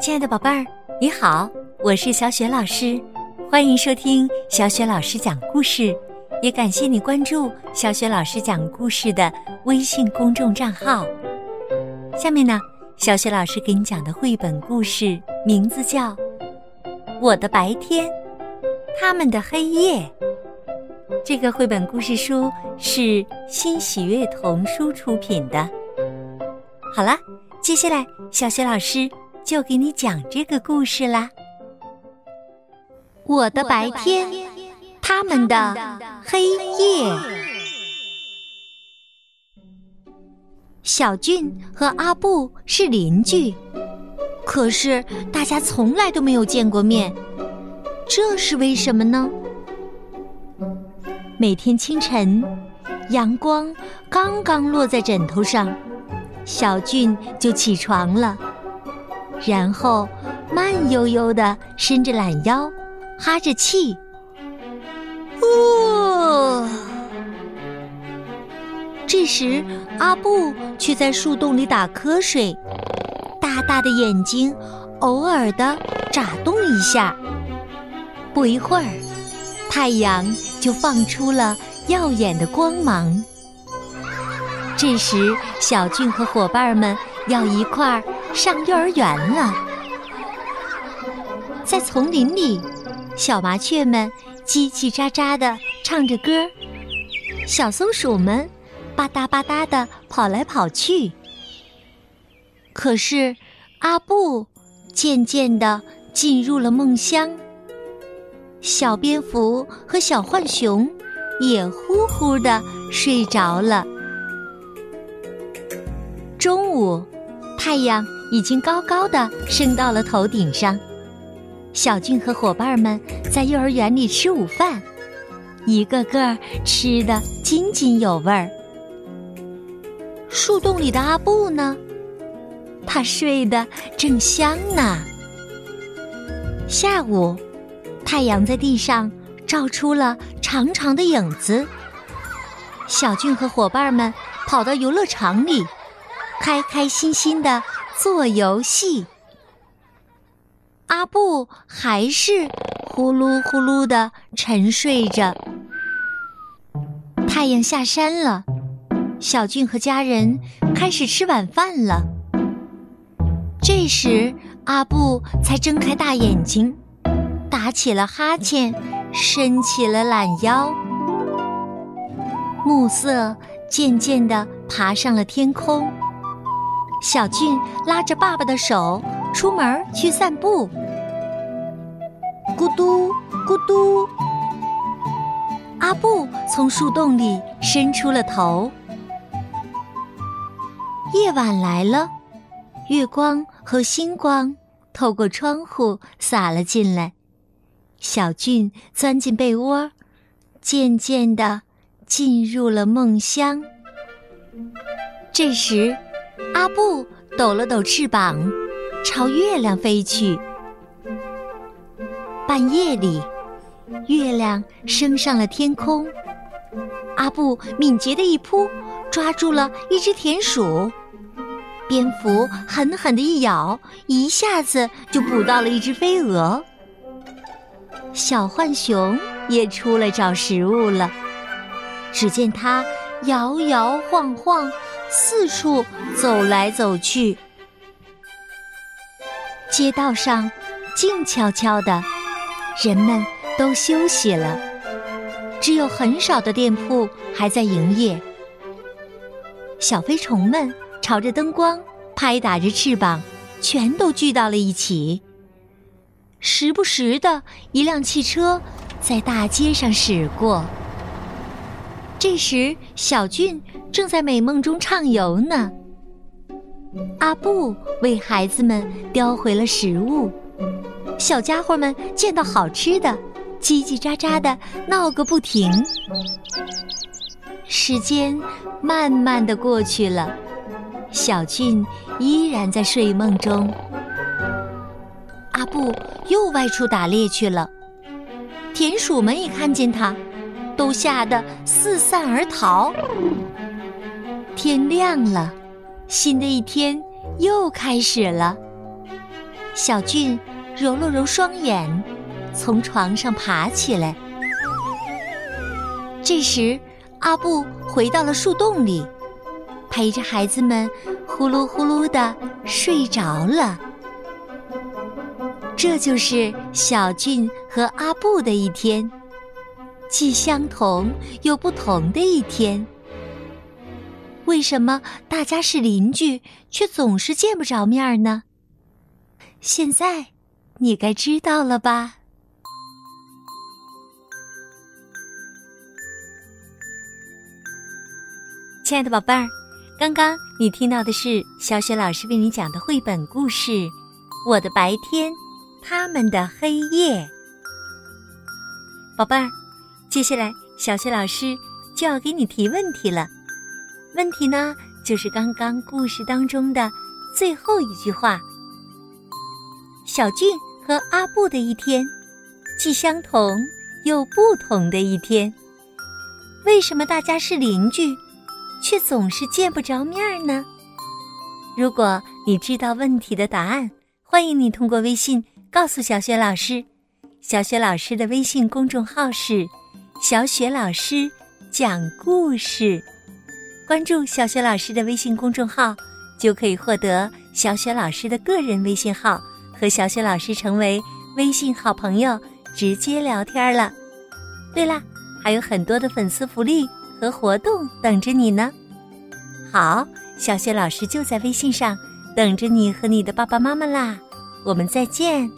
亲爱的宝贝儿，你好，我是小雪老师，欢迎收听小雪老师讲故事，也感谢你关注小雪老师讲故事的微信公众账号。下面呢，小雪老师给你讲的绘本故事名字叫《我的白天，他们的黑夜》。这个绘本故事书是新喜悦童书出品的。好了，接下来小雪老师。就给你讲这个故事啦。我的白天，他们的黑夜。小俊和阿布是邻居，可是大家从来都没有见过面，这是为什么呢？每天清晨，阳光刚刚落在枕头上，小俊就起床了。然后，慢悠悠的伸着懒腰，哈着气。哦，这时阿布却在树洞里打瞌睡，大大的眼睛偶尔的眨动一下。不一会儿，太阳就放出了耀眼的光芒。这时，小俊和伙伴们要一块儿。上幼儿园了，在丛林里，小麻雀们叽叽喳喳的唱着歌，小松鼠们吧嗒吧嗒的跑来跑去。可是，阿布渐渐的进入了梦乡，小蝙蝠和小浣熊也呼呼的睡着了。中午，太阳。已经高高的升到了头顶上，小俊和伙伴们在幼儿园里吃午饭，一个个吃的津津有味儿。树洞里的阿布呢？他睡得正香呢。下午，太阳在地上照出了长长的影子，小俊和伙伴们跑到游乐场里，开开心心的。做游戏，阿布还是呼噜呼噜的沉睡着。太阳下山了，小俊和家人开始吃晚饭了。这时，阿布才睁开大眼睛，打起了哈欠，伸起了懒腰。暮色渐渐地爬上了天空。小俊拉着爸爸的手出门去散步，咕嘟咕嘟。阿布从树洞里伸出了头。夜晚来了，月光和星光透过窗户洒了进来。小俊钻进被窝，渐渐的进入了梦乡。这时。阿布抖了抖翅膀，朝月亮飞去。半夜里，月亮升上了天空。阿布敏捷的一扑，抓住了一只田鼠。蝙蝠狠狠的一咬，一下子就捕到了一只飞蛾。小浣熊也出来找食物了。只见它摇摇晃晃。四处走来走去，街道上静悄悄的，人们都休息了，只有很少的店铺还在营业。小飞虫们朝着灯光拍打着翅膀，全都聚到了一起。时不时的一辆汽车在大街上驶过。这时，小俊正在美梦中畅游呢。阿布为孩子们叼回了食物，小家伙们见到好吃的，叽叽喳喳的闹个不停。时间慢慢的过去了，小俊依然在睡梦中。阿布又外出打猎去了，田鼠们一看见他。都吓得四散而逃。天亮了，新的一天又开始了。小俊揉了揉双眼，从床上爬起来。这时，阿布回到了树洞里，陪着孩子们呼噜呼噜的睡着了。这就是小俊和阿布的一天，既相同又不同的一天。为什么大家是邻居，却总是见不着面呢？现在你该知道了吧？亲爱的宝贝儿，刚刚你听到的是小雪老师为你讲的绘本故事《我的白天，他们的黑夜》。宝贝儿，接下来小雪老师就要给你提问题了。问题呢，就是刚刚故事当中的最后一句话：小俊和阿布的一天，既相同又不同的一天。为什么大家是邻居？却总是见不着面呢。如果你知道问题的答案，欢迎你通过微信告诉小雪老师。小雪老师的微信公众号是“小雪老师讲故事”，关注小雪老师的微信公众号，就可以获得小雪老师的个人微信号，和小雪老师成为微信好朋友，直接聊天了。对了，还有很多的粉丝福利。和活动等着你呢。好，小雪老师就在微信上等着你和你的爸爸妈妈啦。我们再见。